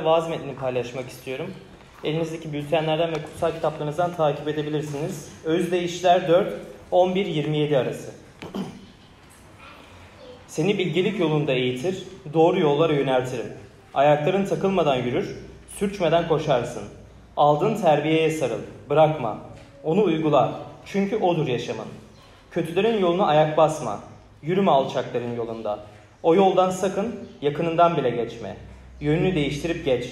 sizlerle vaaz metnini paylaşmak istiyorum. Elinizdeki bültenlerden ve kutsal kitaplarınızdan takip edebilirsiniz. Özdeyişler 4, 11-27 arası. Seni bilgelik yolunda eğitir, doğru yollara yöneltirim. Ayakların takılmadan yürür, sürçmeden koşarsın. Aldığın terbiyeye sarıl, bırakma. Onu uygula, çünkü odur yaşamın. Kötülerin yoluna ayak basma, yürüme alçakların yolunda. O yoldan sakın, yakınından bile geçme. Yönünü değiştirip geç.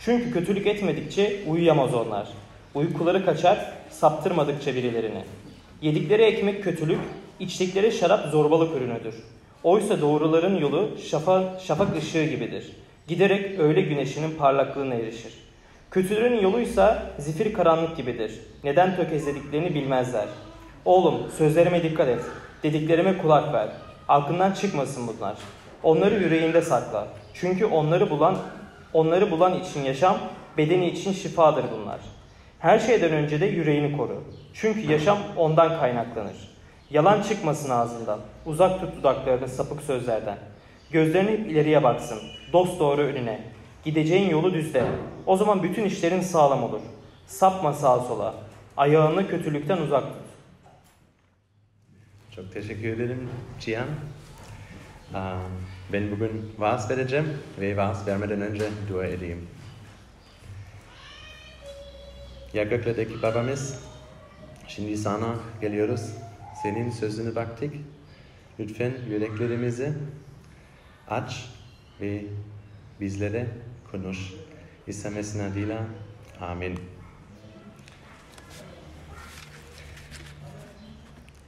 Çünkü kötülük etmedikçe uyuyamaz onlar. Uykuları kaçar, saptırmadıkça birilerini. Yedikleri ekmek kötülük, içtikleri şarap zorbalık ürünüdür. Oysa doğruların yolu şafa, şafak ışığı gibidir. Giderek öğle güneşinin parlaklığına erişir. Kötülerin yoluysa zifir karanlık gibidir. Neden tökezlediklerini bilmezler. Oğlum sözlerime dikkat et. Dediklerime kulak ver. Aklından çıkmasın bunlar. Onları yüreğinde sakla. Çünkü onları bulan onları bulan için yaşam, bedeni için şifadır bunlar. Her şeyden önce de yüreğini koru. Çünkü yaşam ondan kaynaklanır. Yalan çıkmasın ağzından. Uzak tut dudaklarını sapık sözlerden. Gözlerini hep ileriye baksın. Dost doğru önüne. Gideceğin yolu düzle. O zaman bütün işlerin sağlam olur. Sapma sağa sola. Ayağını kötülükten uzak tut. Çok teşekkür ederim Cihan. Ben bugün vaaz vereceğim ve vaaz vermeden önce dua edeyim. Ya göklerdeki babamız, şimdi sana geliyoruz. Senin sözünü baktık. Lütfen yüreklerimizi aç ve bizlere konuş. İsa Mesih adıyla. Amin.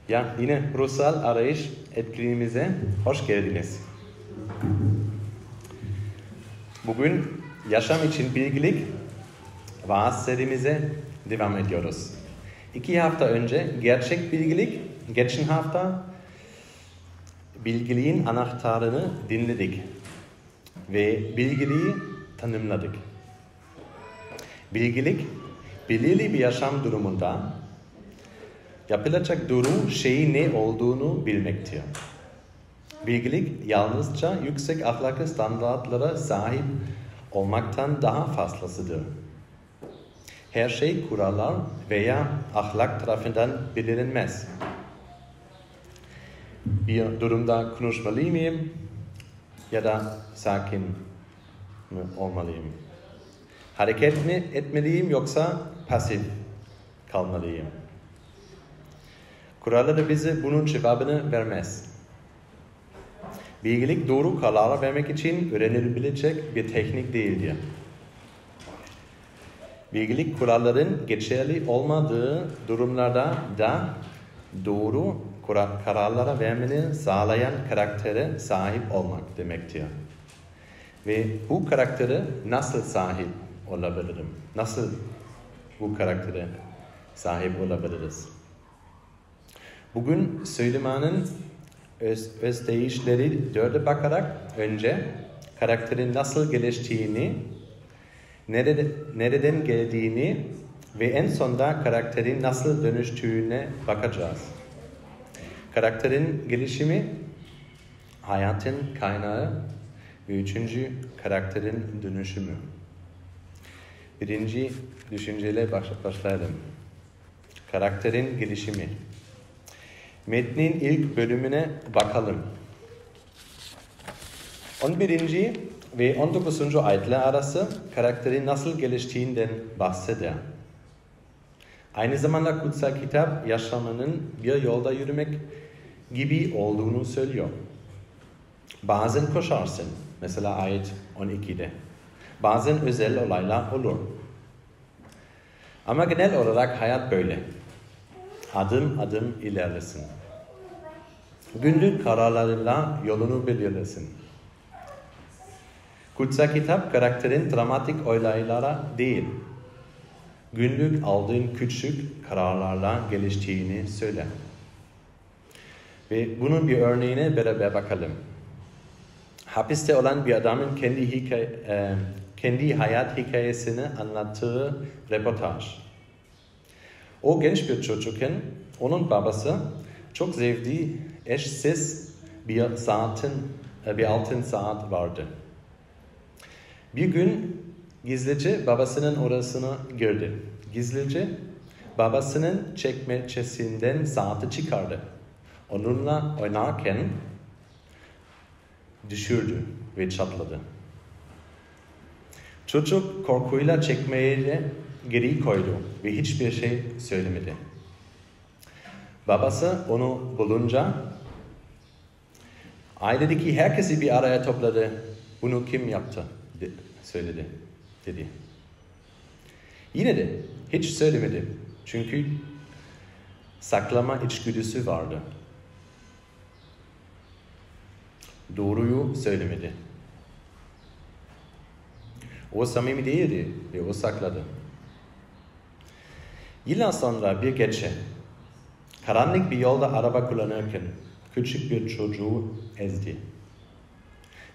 Ya yine ruhsal arayış etkinliğimize hoş geldiniz. Bugün yaşam için bilgilik vaaz serimize devam ediyoruz. İki hafta önce gerçek bilgilik, geçen hafta bilgiliğin anahtarını dinledik ve bilgiliği tanımladık. Bilgilik, belirli bir yaşam durumunda yapılacak durum şeyi ne olduğunu bilmektir. Bilgilik yalnızca yüksek ahlaki standartlara sahip olmaktan daha fazlasıdır. Her şey kurallar veya ahlak tarafından belirlenmez. Bir durumda konuşmalı mıyım ya da sakin mi olmalıyım? Hareket mi etmeliyim yoksa pasif kalmalıyım? Kuralları bize bunun cevabını vermez. Bilgilik doğru kararlar vermek için öğrenilebilecek bir teknik değildir. Bilgilik kuralların geçerli olmadığı durumlarda da doğru kararlara vermeni sağlayan karaktere sahip olmak demektir. Ve bu karaktere nasıl sahip olabilirim? Nasıl bu karaktere sahip olabiliriz? Bugün Süleyman'ın öz, özdeyişleri dörde bakarak önce karakterin nasıl geliştiğini, nerede, nereden geldiğini ve en sonda karakterin nasıl dönüştüğüne bakacağız. Karakterin gelişimi hayatın kaynağı ve üçüncü karakterin dönüşümü. Birinci düşünceyle başlayalım. Karakterin gelişimi. Metnin ilk bölümüne bakalım. 11. ve 19. ayetler arası karakterin nasıl geliştiğinden bahseder. Aynı zamanda kutsal kitap yaşamının bir yolda yürümek gibi olduğunu söylüyor. Bazen koşarsın, mesela ayet 12'de. Bazen özel olaylar olur. Ama genel olarak hayat böyle adım adım ilerlesin. Günlük kararlarıyla yolunu belirlesin. Kutsal kitap karakterin dramatik olaylara değil, günlük aldığın küçük kararlarla geliştiğini söyler. Ve bunun bir örneğine beraber bakalım. Hapiste olan bir adamın kendi, hikaye, e, kendi hayat hikayesini anlattığı reportaj. O genç bir çocukken onun babası çok sevdiği eşsiz bir saatin, bir altın saat vardı. Bir gün gizlice babasının odasına girdi. Gizlice babasının çekmecesinden saati çıkardı. Onunla oynarken düşürdü ve çatladı. Çocuk korkuyla çekmeyi geri koydu ve hiçbir şey söylemedi. Babası onu bulunca ailedeki herkesi bir araya topladı. Bunu kim yaptı? De, söyledi, dedi. Yine de hiç söylemedi. Çünkü saklama içgüdüsü vardı. Doğruyu söylemedi. O samimi değildi ve o sakladı. Yıllar sonra bir gece karanlık bir yolda araba kullanırken küçük bir çocuğu ezdi.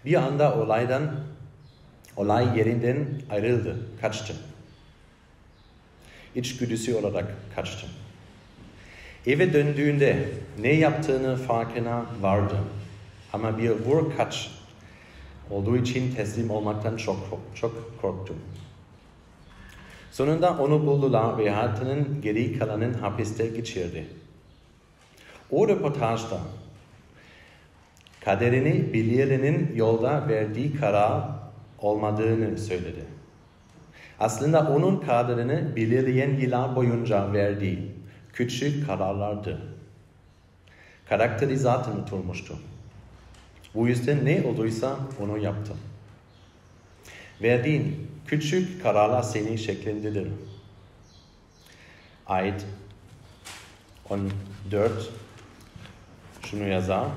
Bir anda olaydan olay yerinden ayrıldı, kaçtı. İçgüdüsü olarak kaçtı. Eve döndüğünde ne yaptığını farkına vardı. Ama bir vur kaç olduğu için teslim olmaktan çok çok korktum. Sonunda onu buldular ve hayatının geri kalanın hapiste geçirdi. O röportajda kaderini bilirinin yolda verdiği karar olmadığını söyledi. Aslında onun kaderini belirleyen yıllar boyunca verdiği küçük kararlardı. Karakteri zaten oturmuştu. Bu yüzden ne olduysa onu yaptı. Verdiğin küçük kararlar seni şekillendirir. Ayet 14 şunu yazar.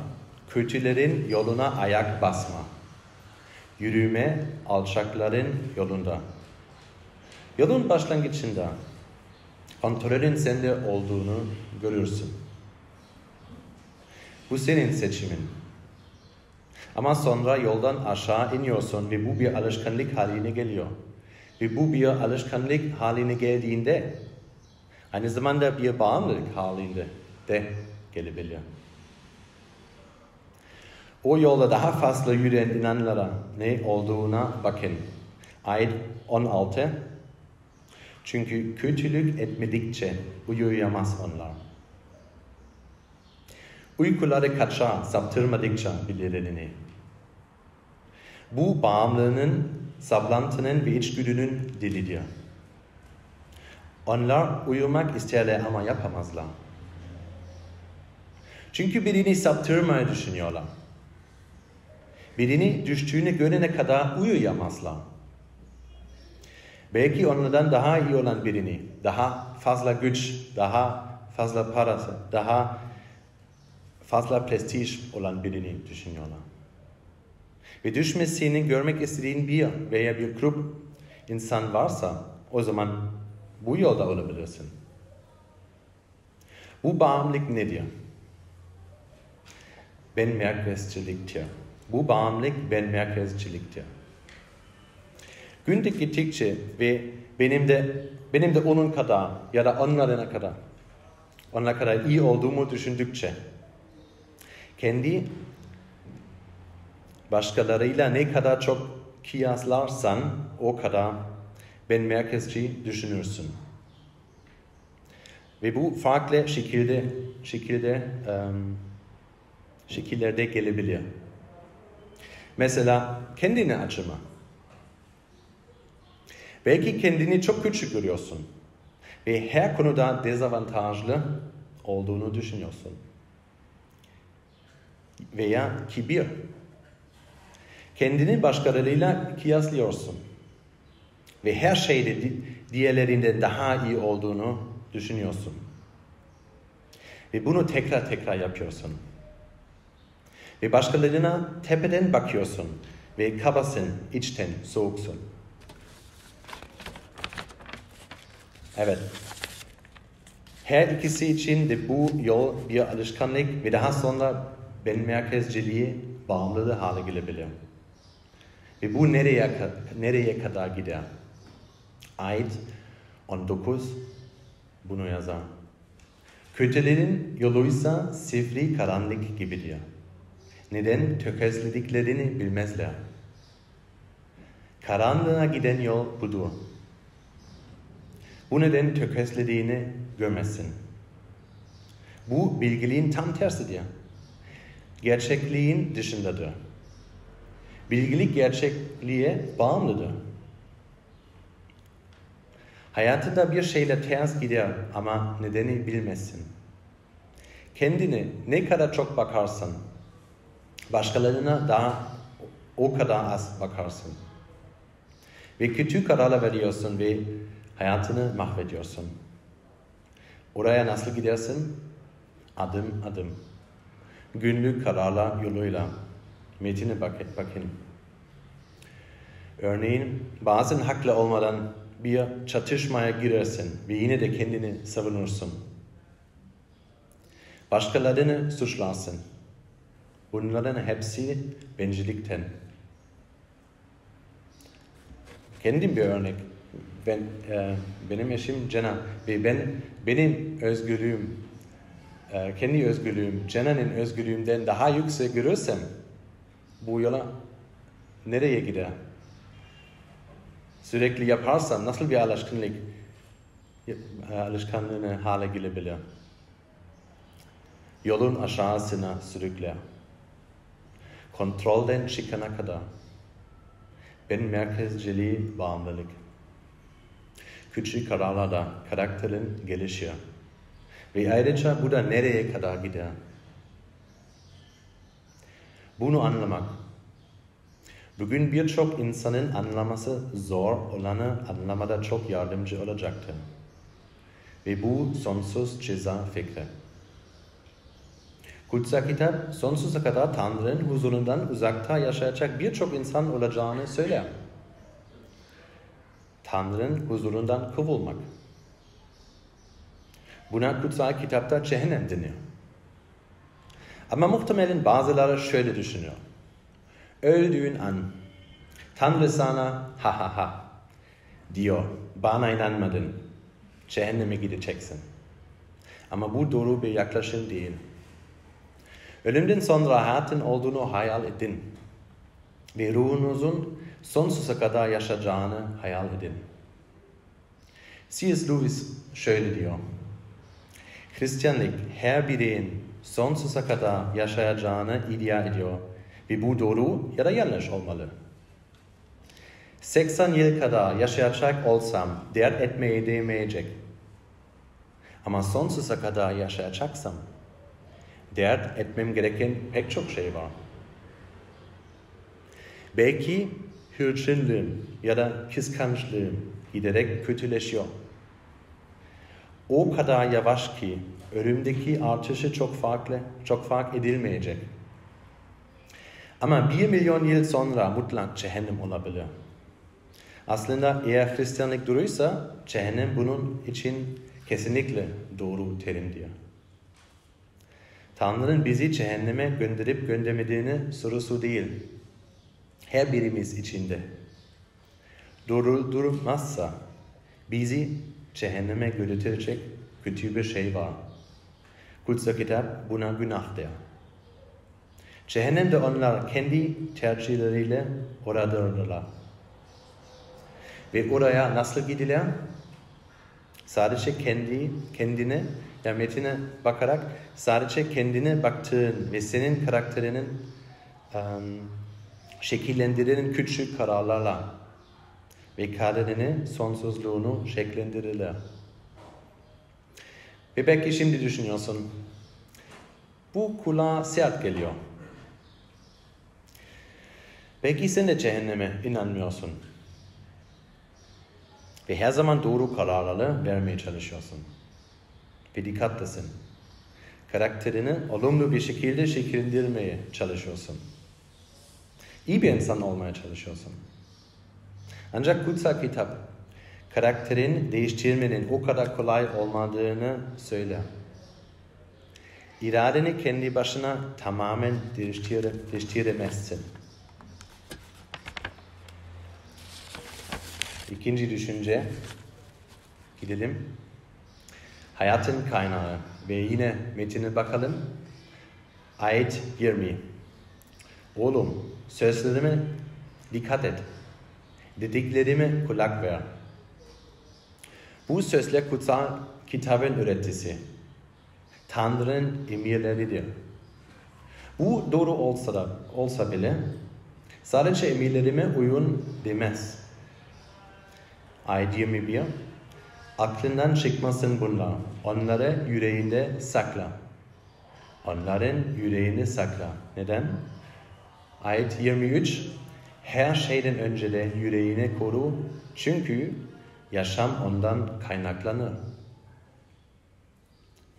Kötülerin yoluna ayak basma. Yürüme alçakların yolunda. Yolun başlangıcında kontrolün sende olduğunu görürsün. Bu senin seçimin. Ama sonra yoldan aşağı iniyorsun ve bu bir alışkanlık haline geliyor. Ve bu bir alışkanlık haline geldiğinde aynı zamanda bir bağımlılık halinde de gelebiliyor. O yolda daha fazla yürüyen inanlara ne olduğuna bakın. Ayet 16 Çünkü kötülük etmedikçe uyuyamaz onlar. Uykuları kaçar saptırmadıkça bilirlerini. Bu bağımlılığının, saplantının ve içgüdünün dilidir. Onlar uyumak isterler ama yapamazlar. Çünkü birini saptırmayı düşünüyorlar. Birini düştüğünü görene kadar uyuyamazlar. Belki onlardan daha iyi olan birini, daha fazla güç, daha fazla parası, daha fazla prestij olan birini düşünüyorlar. Ve düşmesini görmek istediğin bir veya bir grup insan varsa o zaman bu yolda olabilirsin. Bu bağımlılık nedir? Ben merkezciliktir. Bu bağımlılık ben merkezciliktir. Günlük gittikçe ve benim de benim de onun kadar ya da onların kadar onlar kadar iyi olduğumu düşündükçe kendi başkalarıyla ne kadar çok kıyaslarsan o kadar ben merkezci düşünürsün. Ve bu farklı şekilde şekilde um, şekillerde gelebilir. Mesela kendini acıma. Belki kendini çok küçük görüyorsun ve her konuda dezavantajlı olduğunu düşünüyorsun. Veya kibir. Kendini başkalarıyla kıyaslıyorsun ve her şeyde diğerlerinden daha iyi olduğunu düşünüyorsun. Ve bunu tekrar tekrar yapıyorsun. Ve başkalarına tepeden bakıyorsun ve kabasın, içten soğuksun. Evet. Her ikisi için de bu yol bir alışkanlık ve daha sonra ben merkezciliği bağımlılığı hale gelebilir. Ve bu nereye, nereye kadar gider? Ayet 19 bunu yazar. Kötülerin yoluysa sifri karanlık gibidir. Neden tökezlediklerini bilmezler. Karanlığa giden yol budur. Bu neden tökezlediğini görmezsin. Bu bilgiliğin tam tersidir. Gerçekliğin dışındadır. Bilgilik gerçekliğe bağımlıdır. Hayatında bir şeyle ters gider ama nedeni bilmezsin. Kendini ne kadar çok bakarsın, başkalarına daha o kadar az bakarsın. Ve kötü kararlar veriyorsun ve hayatını mahvediyorsun. Oraya nasıl gidersin? Adım adım. Günlük kararlar yoluyla. Metine bak bakın. Örneğin bazen haklı olmadan bir çatışmaya girersin ve yine de kendini savunursun. Başkalarını suçlarsın. Bunların hepsi bencillikten. Kendim bir örnek. Ben e, benim eşim Cena ve ben benim özgürlüğüm e, kendi özgürlüğüm Cena'nın özgürlüğümden daha yüksek görürsem bu yola nereye gider? Sürekli yaparsam nasıl bir alışkanlık alışkanlığını hale gelebilir? Yolun aşağısına sürükler. Kontrolden çıkana kadar. Ben merkezciliği bağımlılık. Küçük kararlarda karakterin gelişiyor. Ve ayrıca bu da nereye kadar gider? Bunu anlamak. Bugün birçok insanın anlaması zor olanı anlamada çok yardımcı olacaktır. Ve bu sonsuz ceza fikri. Kutsal kitap sonsuza kadar Tanrı'nın huzurundan uzakta yaşayacak birçok insan olacağını söyler. Tanrı'nın huzurundan kovulmak. Buna kutsal kitapta cehennem deniyor. Ama muhtemelen bazıları şöyle düşünüyor. Öldüğün an Tanrı sana ha ha ha diyor. Bana inanmadın. Cehenneme gideceksin. Ama bu doğru bir yaklaşım değil. Ölümden sonra hayatın olduğunu hayal edin. Ve ruhunuzun sonsuza kadar yaşayacağını hayal edin. C.S. Lewis şöyle diyor. Hristiyanlık her bireyin sonsuza kadar yaşayacağını iddia ediyor. Ve bu doğru ya da yanlış olmalı. 80 yıl kadar yaşayacak olsam dert etmeye değmeyecek. Ama sonsuza kadar yaşayacaksam dert etmem gereken pek çok şey var. Belki hırçınlığım ya da kıskançlığım giderek kötüleşiyor. O kadar yavaş ki ölümdeki artışı çok farklı, çok fark edilmeyecek. Ama bir milyon yıl sonra mutlak cehennem olabilir. Aslında eğer Hristiyanlık doğruysa cehennem bunun için kesinlikle doğru terimdir. Tanrı'nın bizi cehenneme gönderip göndermediğini sorusu değil. Her birimiz içinde. Doğru durmazsa bizi cehenneme götürecek kötü bir şey var. Kutsal kitap buna günah der. Cehennemde onlar kendi tercihleriyle oradırlar. Ve oraya nasıl gidiler? Sadece kendi kendine ya metine bakarak sadece kendine baktığın ve senin karakterinin um, şekillendiren küçük kararlarla ve kaderini sonsuzluğunu şekillendirirler. Ve belki şimdi düşünüyorsun, bu kulağa sert geliyor. Belki sen de cehenneme inanmıyorsun. Ve her zaman doğru kararları vermeye çalışıyorsun. Ve dikkatlisin. Karakterini olumlu bir şekilde şekillendirmeye çalışıyorsun. İyi bir insan olmaya çalışıyorsun. Ancak kutsal kitap karakterin değiştirmenin o kadar kolay olmadığını söyler. İradeni kendi başına tamamen değiştire, değiştiremezsin. İkinci düşünce. Gidelim. Hayatın kaynağı ve yine metine bakalım. Ayet 20. Oğlum sözlerime dikkat et. Dediklerime kulak ver. Bu sözler kutsal kitabın üreticisi. Tanrı'nın emirleridir. Bu doğru olsa da olsa bile sadece emirlerime uyun demez. Ayet 21 Aklından çıkmasın bunlar. Onları yüreğinde sakla. Onların yüreğinde sakla. Neden? Ayet 23 Her şeyden önce de yüreğini koru. Çünkü yaşam ondan kaynaklanır.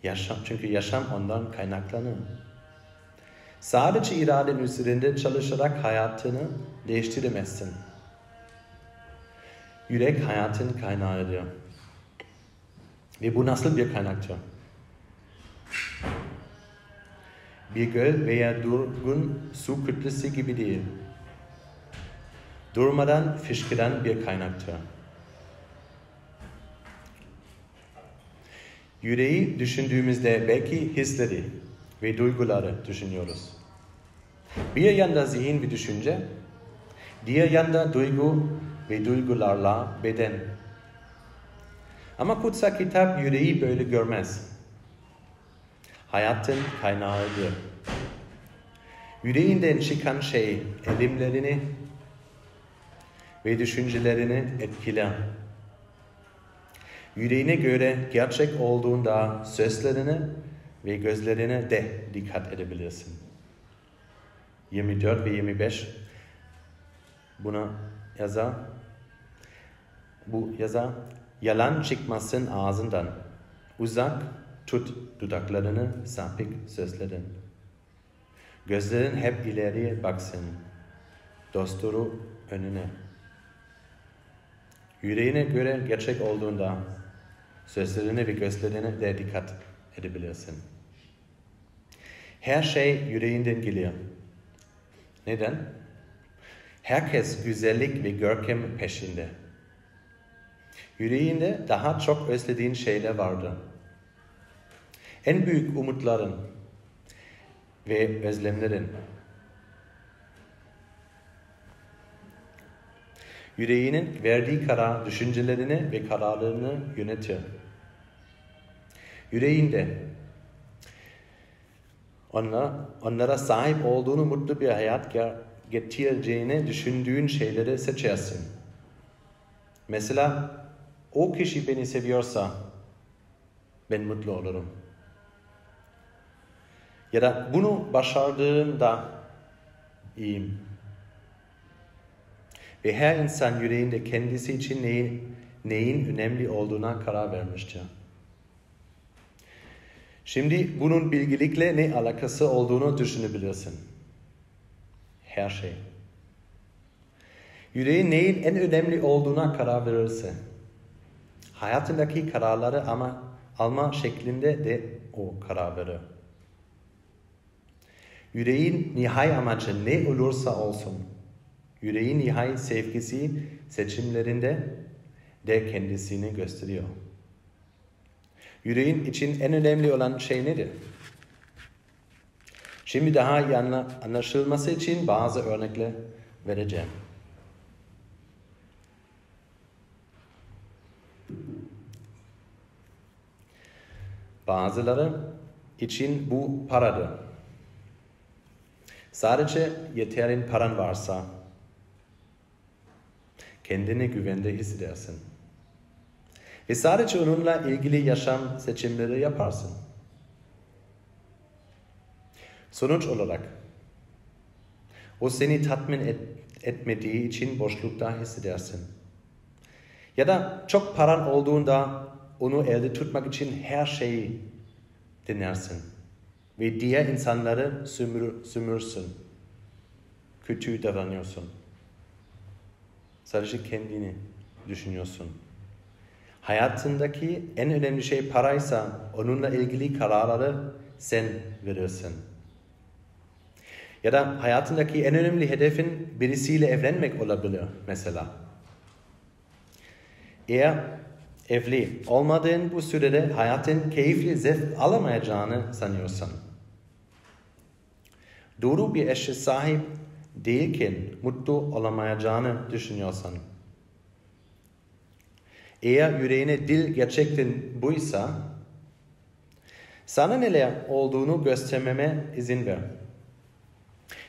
Yaşam, çünkü yaşam ondan kaynaklanır. Sadece iraden üzerinde çalışarak hayatını değiştiremezsin. Yürek hayatın kaynağıdır. Ve bu nasıl bir kaynaktır? Bir göl veya durgun su kütlesi gibi değil. Durmadan fışkıran bir kaynaktır. Yüreği düşündüğümüzde belki hisleri ve duyguları düşünüyoruz. Bir yanda zihin ve düşünce, diğer yanda duygu ve duygularla beden. Ama kutsal kitap yüreği böyle görmez. Hayatın kaynağıdır. Yüreğinden çıkan şey elimlerini ve düşüncelerini etkiler. Yüreğine göre gerçek olduğunda sözlerine ve gözlerine de dikkat edebilirsin. 24 ve 25 buna yazar. Bu yazar yalan çıkmasın ağzından. Uzak tut dudaklarını sapık sözlerin. Gözlerin hep ileriye baksın. Dosturu önüne. Yüreğine göre gerçek olduğunda sözlerine ve gözlerine de dikkat edebilirsin. Her şey yüreğinden geliyor. Neden? Herkes güzellik ve görkem peşinde. Yüreğinde daha çok özlediğin şeyler vardı. En büyük umutların ve özlemlerin. Yüreğinin verdiği karar düşüncelerini ve kararlarını yönetir. Yüreğinde onlara, onlara sahip olduğunu mutlu bir hayat getireceğini düşündüğün şeyleri seçersin. Mesela o kişi beni seviyorsa ben mutlu olurum. Ya da bunu başardığımda iyiyim. Ve her insan yüreğinde kendisi için neyin, neyin önemli olduğuna karar vermiştir. Şimdi bunun bilgilikle ne alakası olduğunu düşünebilirsin. Her şey. Yüreğin neyin en önemli olduğuna karar verirse, hayatındaki kararları ama alma şeklinde de o karar verir. Yüreğin nihai amacı ne olursa olsun, yüreğin nihai sevgisi seçimlerinde de kendisini gösteriyor. Yüreğin için en önemli olan şey nedir? Şimdi daha iyi anlaşılması için bazı örnekler vereceğim. Bazıları için bu paradır. Sadece yeterin paran varsa kendini güvende hissedersin. Ve sadece onunla ilgili yaşam seçimleri yaparsın. Sonuç olarak o seni tatmin et, etmediği için boşlukta hissedersin. Ya da çok paran olduğunda onu elde tutmak için her şeyi denersin. Ve diğer insanları sümür, sümürsün. Kötü davranıyorsun. Sadece kendini düşünüyorsun. Hayatındaki en önemli şey paraysa onunla ilgili kararları sen verirsin. Ya da hayatındaki en önemli hedefin birisiyle evlenmek olabilir mesela. Eğer evli olmadığın bu sürede hayatın keyifli zevk alamayacağını sanıyorsan. Doğru bir eşe sahip değilken mutlu olamayacağını düşünüyorsan. Eğer yüreğine dil gerçekten buysa, sana neler olduğunu göstermeme izin ver.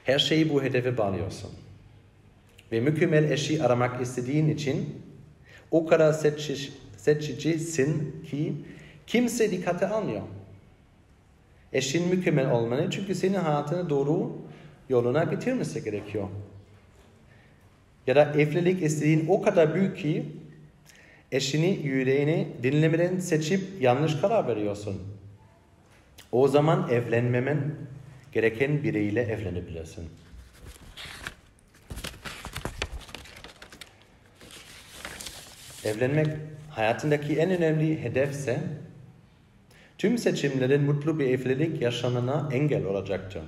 Her şeyi bu hedefe bağlıyorsun. Ve mükemmel eşi aramak istediğin için o kadar seçici, seçicisin ki kimse dikkate almıyor. Eşin mükemmel olmanı çünkü senin hayatını doğru yoluna getirmesi gerekiyor. Ya da evlilik istediğin o kadar büyük ki eşini yüreğini dinlemeden seçip yanlış karar veriyorsun. O zaman evlenmemen gereken biriyle evlenebilirsin. Evlenmek hayatındaki en önemli hedefse tüm seçimlerin mutlu bir evlilik yaşamına engel olacaktır.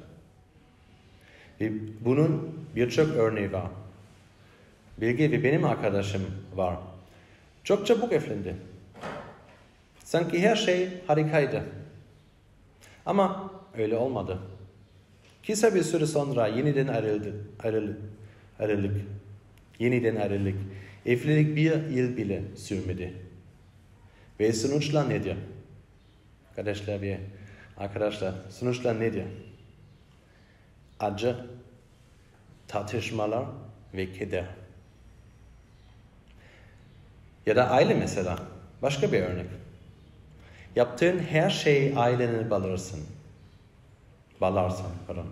Ve bunun birçok örneği var. Bilge ve benim arkadaşım var. Çok çabuk evlendi. Sanki her şey harikaydı. Ama öyle olmadı. Kısa bir süre sonra yeniden ayrıldı, ayrılık, ayrılık, yeniden ayrılık. Evlilik bir yıl bile sürmedi. Ve sonuçlar nedir? Arkadaşlar ve arkadaşlar sonuçlar nedir? Acı, tartışmalar ve keder. Ya da aile mesela. Başka bir örnek. Yaptığın her şeyi aileni bağlarsın. Bağlarsın, pardon.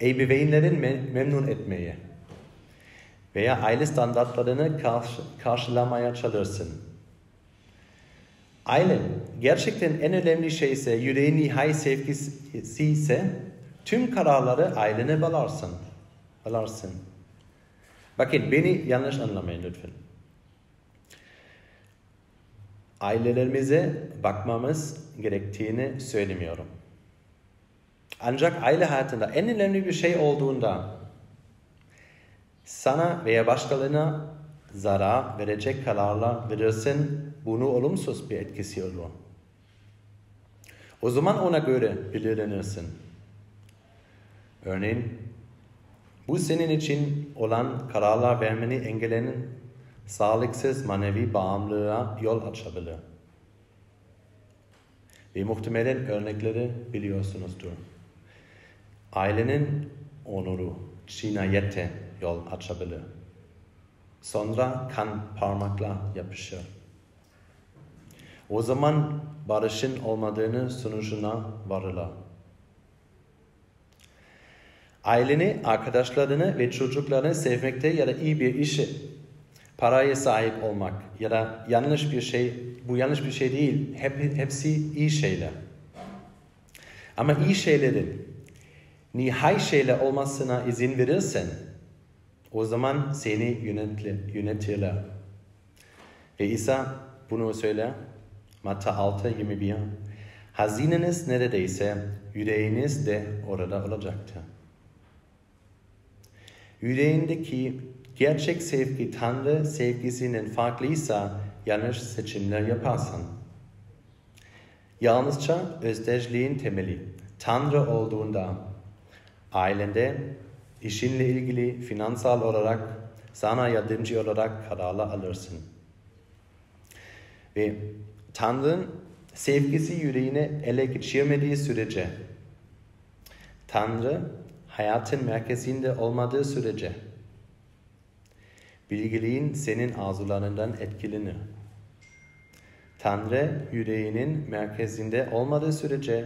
Ebeveynlerin mem memnun etmeye veya aile standartlarını karşı karşılamaya çalışırsın. Aile gerçekten en önemli şey ise yüreğin nihai sevgisi ise tüm kararları ailene bağlarsın. Bağlarsın. Bakın beni yanlış anlamayın lütfen ailelerimize bakmamız gerektiğini söylemiyorum. Ancak aile hayatında en önemli bir şey olduğunda sana veya başkalarına zarar verecek kararlar verirsin, bunu olumsuz bir etkisi olur. O zaman ona göre belirlenirsin. Örneğin, bu senin için olan kararlar vermeni engellenin sağlıksız manevi bağımlılığa yol açabilir. Ve muhtemelen örnekleri biliyorsunuzdur. Ailenin onuru, cinayete yol açabilir. Sonra kan parmakla yapışır. O zaman barışın olmadığını sonucuna varırlar. Aileni, arkadaşlarını ve çocuklarını sevmekte ya da iyi bir işe paraya sahip olmak ya da yanlış bir şey, bu yanlış bir şey değil. Hep, hepsi iyi şeyler. Ama iyi şeylerin nihai şeyler olmasına izin verirsen o zaman seni yönetirler. Ve İsa bunu söyler. Matta 6, 21. Hazineniz neredeyse yüreğiniz de orada olacaktır. Yüreğindeki Gerçek sevgi Tanrı sevgisinin farklıysa yanlış seçimler yaparsın. Yalnızca özdeşliğin temeli Tanrı olduğunda ailende işinle ilgili finansal olarak sana yardımcı olarak kararlar alırsın. Ve Tanrı'nın sevgisi yüreğine ele geçirmediği sürece Tanrı hayatın merkezinde olmadığı sürece Bilgiliğin senin arzularından etkilenir. Tanrı yüreğinin merkezinde olmadığı sürece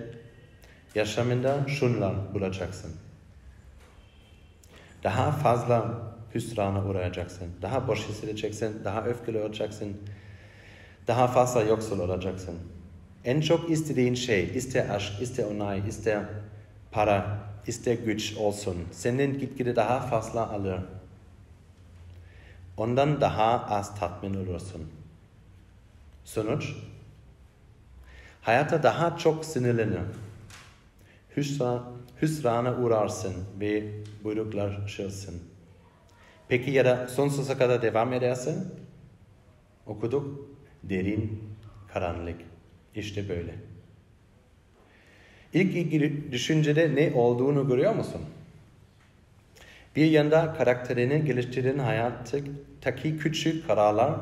yaşamında şunlar bulacaksın. Daha fazla hüsrana uğrayacaksın. Daha boş hissedeceksin. Daha öfkeli olacaksın. Daha fazla yoksul olacaksın. En çok istediğin şey, ister aşk, ister onay, ister para, ister güç olsun. Senin gitgide daha fazla alır ondan daha az tatmin olursun. Sonuç, hayata daha çok sinirlenir. Hüsran, hüsrana uğrarsın ve buyruklaşırsın. Peki ya da sonsuza kadar devam edersin? Okuduk, derin, karanlık. İşte böyle. İlk ilgili düşüncede ne olduğunu görüyor musun? Bir yanda karakterini geliştiren hayattaki küçük kararlar,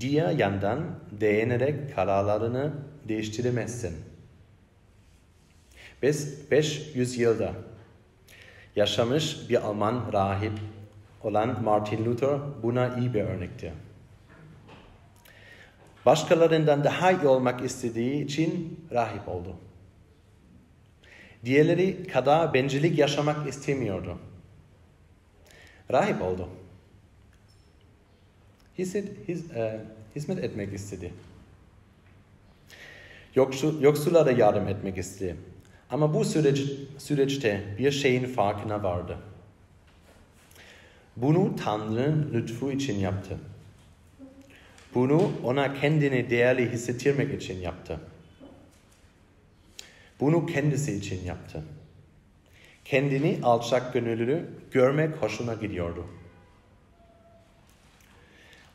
Diğer yandan değinerek kararlarını değiştiremezsin. 500 yılda yaşamış bir Alman rahip olan Martin Luther buna iyi bir örnektir. Başkalarından daha iyi olmak istediği için rahip oldu. Diğerleri kadar bencillik yaşamak istemiyordu. Rahip oldu. Hizmet, hiz, e, hizmet etmek istedi. Yoksul, yoksullara yardım etmek istedi. Ama bu süreç, süreçte bir şeyin farkına vardı. Bunu Tanrı'nın lütfu için yaptı. Bunu ona kendini değerli hissettirmek için yaptı. Bunu kendisi için yaptı. Kendini alçak gönüllü görmek hoşuna gidiyordu.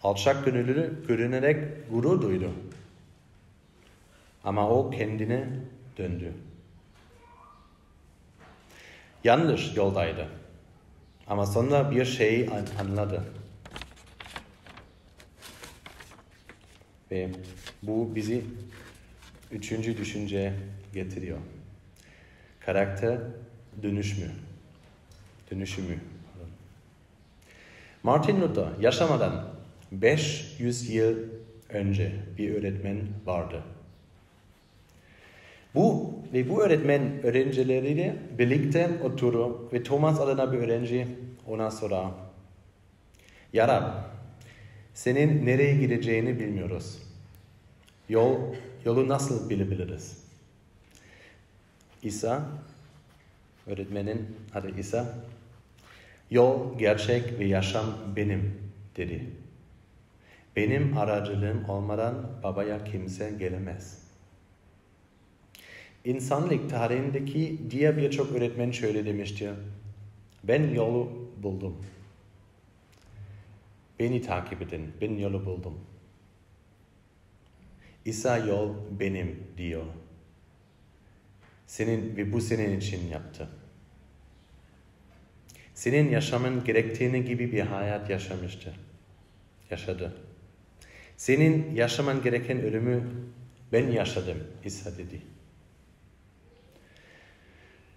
Alçak gönüllü görünerek gurur duydu. Ama o kendine döndü. Yanlış yoldaydı. Ama sonra bir şey anladı. Ve bu bizi üçüncü düşünceye getiriyor. Karakter dönüşümü. Dönüşümü. Martin Luther yaşamadan 500 yıl önce bir öğretmen vardı. Bu ve bu öğretmen öğrencileriyle birlikte oturur ve Thomas adına bir öğrenci ona sorar. Ya Rab, senin nereye gideceğini bilmiyoruz. Yol, yolu nasıl bilebiliriz? İsa, öğretmenin adı İsa, yol, gerçek ve yaşam benim dedi. Benim aracılığım olmadan babaya kimse gelemez. İnsanlık tarihindeki diğer birçok öğretmen şöyle demiştir. Ben yolu buldum. Beni takip edin. Ben yolu buldum. İsa yol benim diyor. Senin ve bu senin için yaptı. Senin yaşamın gerektiğini gibi bir hayat yaşamıştı. Yaşadı. Senin yaşaman gereken ölümü ben yaşadım İsa dedi.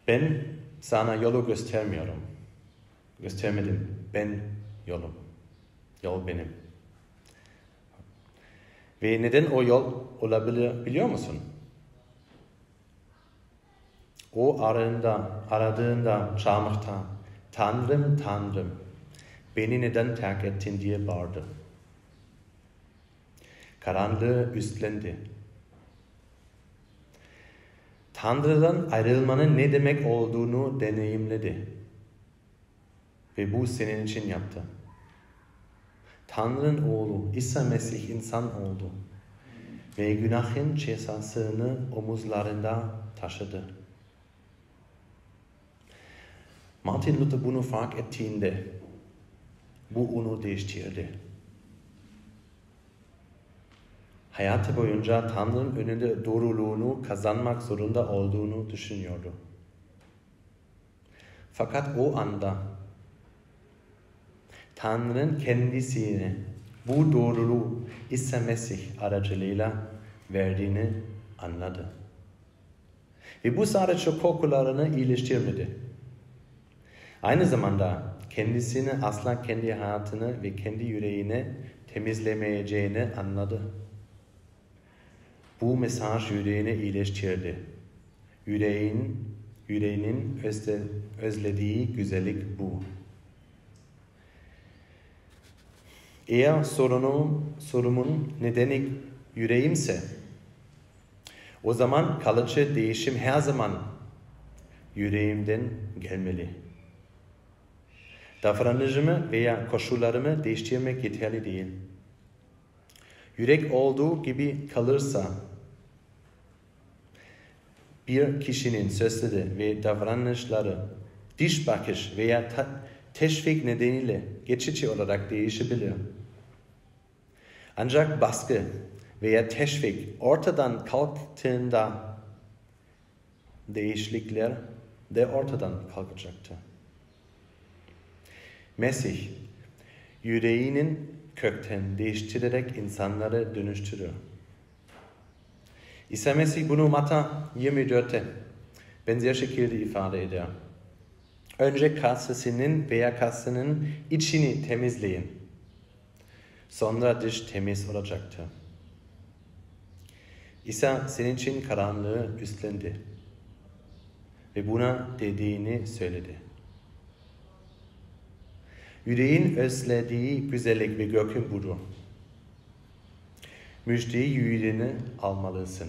Ben sana yolu göstermiyorum. Göstermedim. Ben yolum. Yol benim. Ve neden o yol olabilir biliyor musun? O aradığında, aradığında çağırmakta Tanrım Tanrım beni neden terk ettin diye bağırdı. Karanlığı üstlendi. Tanrı'dan ayrılmanın ne demek olduğunu deneyimledi. Ve bu senin için yaptı. Tanrı'nın oğlu İsa Mesih insan oldu. Ve günahın cezasını omuzlarında taşıdı. Martin Luther bunu fark ettiğinde bu onu değiştirdi. Hayatı boyunca Tanrı'nın önünde doğruluğunu kazanmak zorunda olduğunu düşünüyordu. Fakat o anda Tanrı'nın kendisini bu doğruluğu İsa Mesih aracılığıyla verdiğini anladı. Ve bu sadece korkularını iyileştirmedi. Aynı zamanda kendisini asla kendi hayatını ve kendi yüreğini temizlemeyeceğini anladı. Bu mesaj yüreğini iyileştirdi. Yüreğin, yüreğinin özle, özlediği güzellik bu. Eğer sorunum, sorumun nedeni yüreğimse, o zaman kalıcı değişim her zaman yüreğimden gelmeli. Davranışımı veya koşullarımı değiştirmek yeterli değil. Yürek olduğu gibi kalırsa bir kişinin sözleri ve davranışları diş bakış veya teşvik nedeniyle geçici olarak değişebilir. Ancak baskı veya teşvik ortadan kalktığında değişiklikler de ortadan kalkacaktır. Mesih yüreğinin kökten değiştirerek insanları dönüştürüyor. İsa Mesih bunu Matta 24'te benzer şekilde ifade ediyor. Önce kasasının veya kasasının içini temizleyin. Sonra dış temiz olacaktır. İsa senin için karanlığı üstlendi. Ve buna dediğini söyledi. Yüreğin özlediği güzellik ve görküm budur. Müjdeyi yüreğine almalısın.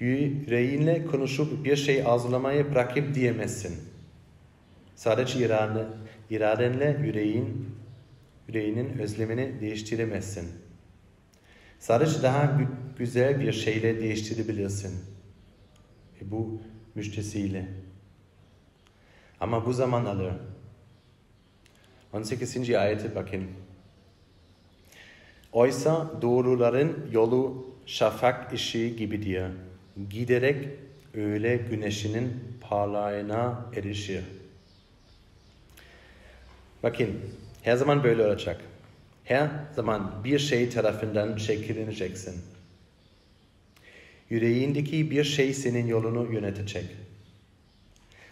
Yüreğinle konuşup bir şey arzulamayı bırakıp diyemezsin. Sadece iradenle, iradenle yüreğin, yüreğinin özlemini değiştiremezsin. Sadece daha gü güzel bir şeyle değiştirebilirsin. Ve bu müjdesiyle. Ama bu zaman alır. 18. ayete bakın. Oysa doğruların yolu şafak ışığı gibidir. Giderek öğle güneşinin parlayına erişir. Bakın, her zaman böyle olacak. Her zaman bir şey tarafından şekilleneceksin. Yüreğindeki bir şey senin yolunu yönetecek.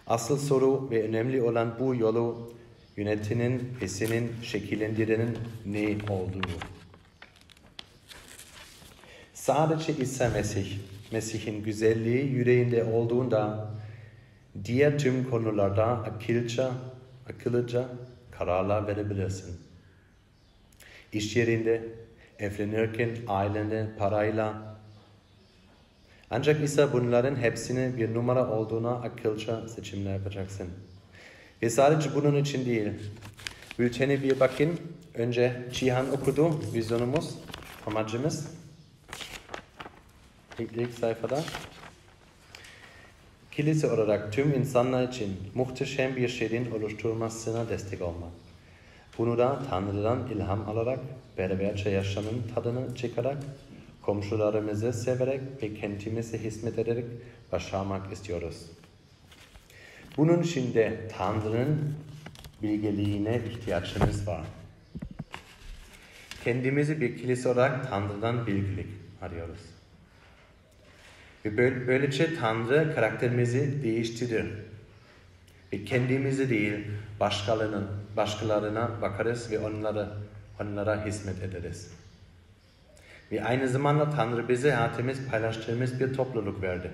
Asıl soru ve önemli olan bu yolu yönetenin ve senin şekillendirenin ne olduğu. Sadece İsa Mesih, Mesih'in güzelliği yüreğinde olduğunda diğer tüm konularda akılca, akıllıca kararlar verebilirsin. İş yerinde, evlenirken, ailende, parayla. Ancak İsa bunların hepsini bir numara olduğuna akılca seçimler yapacaksın. Ve sadece bunun için değil. Bülteni bir bakın. Önce Cihan okudu, vizyonumuz, amacımız. İlk, ilk sayfada. Kilise olarak tüm insanlar için muhteşem bir şeyin oluşturulmasına destek olmak. Bunu da Tanrı'dan ilham alarak, beraberce yaşamın tadını çıkarak, komşularımızı severek ve kendimize hizmet ederek başarmak istiyoruz. Bunun için de Tanrı'nın bilgeliğine ihtiyacımız var. Kendimizi bir kilise olarak Tanrı'dan bilgilik arıyoruz. Ve böylece Tanrı karakterimizi değiştirir. Ve kendimizi değil başkalarının, başkalarına bakarız ve onlara, onlara hizmet ederiz. Ve aynı zamanda Tanrı bize hayatımız paylaştığımız bir topluluk verdi.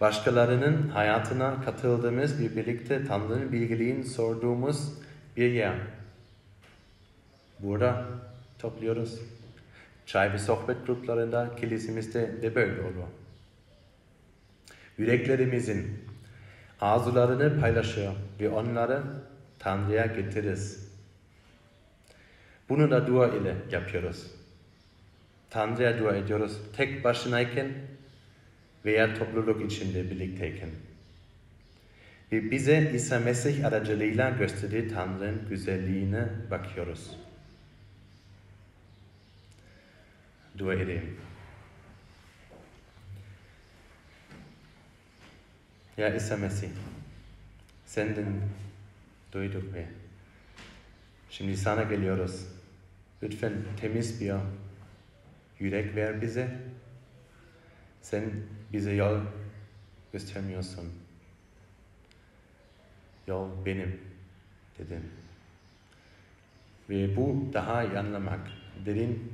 Başkalarının hayatına katıldığımız ve birlikte Tanrı'nın bilgiliğini sorduğumuz bir yer. Burada topluyoruz. Çay ve sohbet gruplarında kilisemizde de böyle olur. Yüreklerimizin arzularını paylaşıyor ve onları Tanrı'ya getiririz. Bunu da dua ile yapıyoruz. Tanrı'ya dua ediyoruz. Tek başınayken veya topluluk içinde birlikteyken. Ve bize İsa Mesih aracılığıyla gösterdiği Tanrı'nın güzelliğine bakıyoruz. Dua edeyim. Ya İsa Mesih, senden duyduk ve şimdi sana geliyoruz. Lütfen temiz bir yürek ver bize. Sen bize yol göstermiyorsun. Yol benim dedin. Ve bu daha iyi anlamak, derin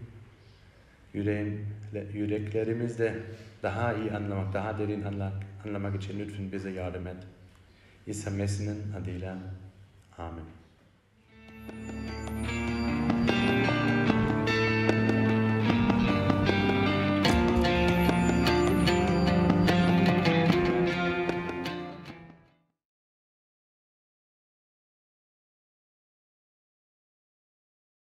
yüreğim, yüreklerimizle daha iyi anlamak, daha derin anla, anlamak için lütfen bize yardım et. İsa Mesih'in adıyla. Amin.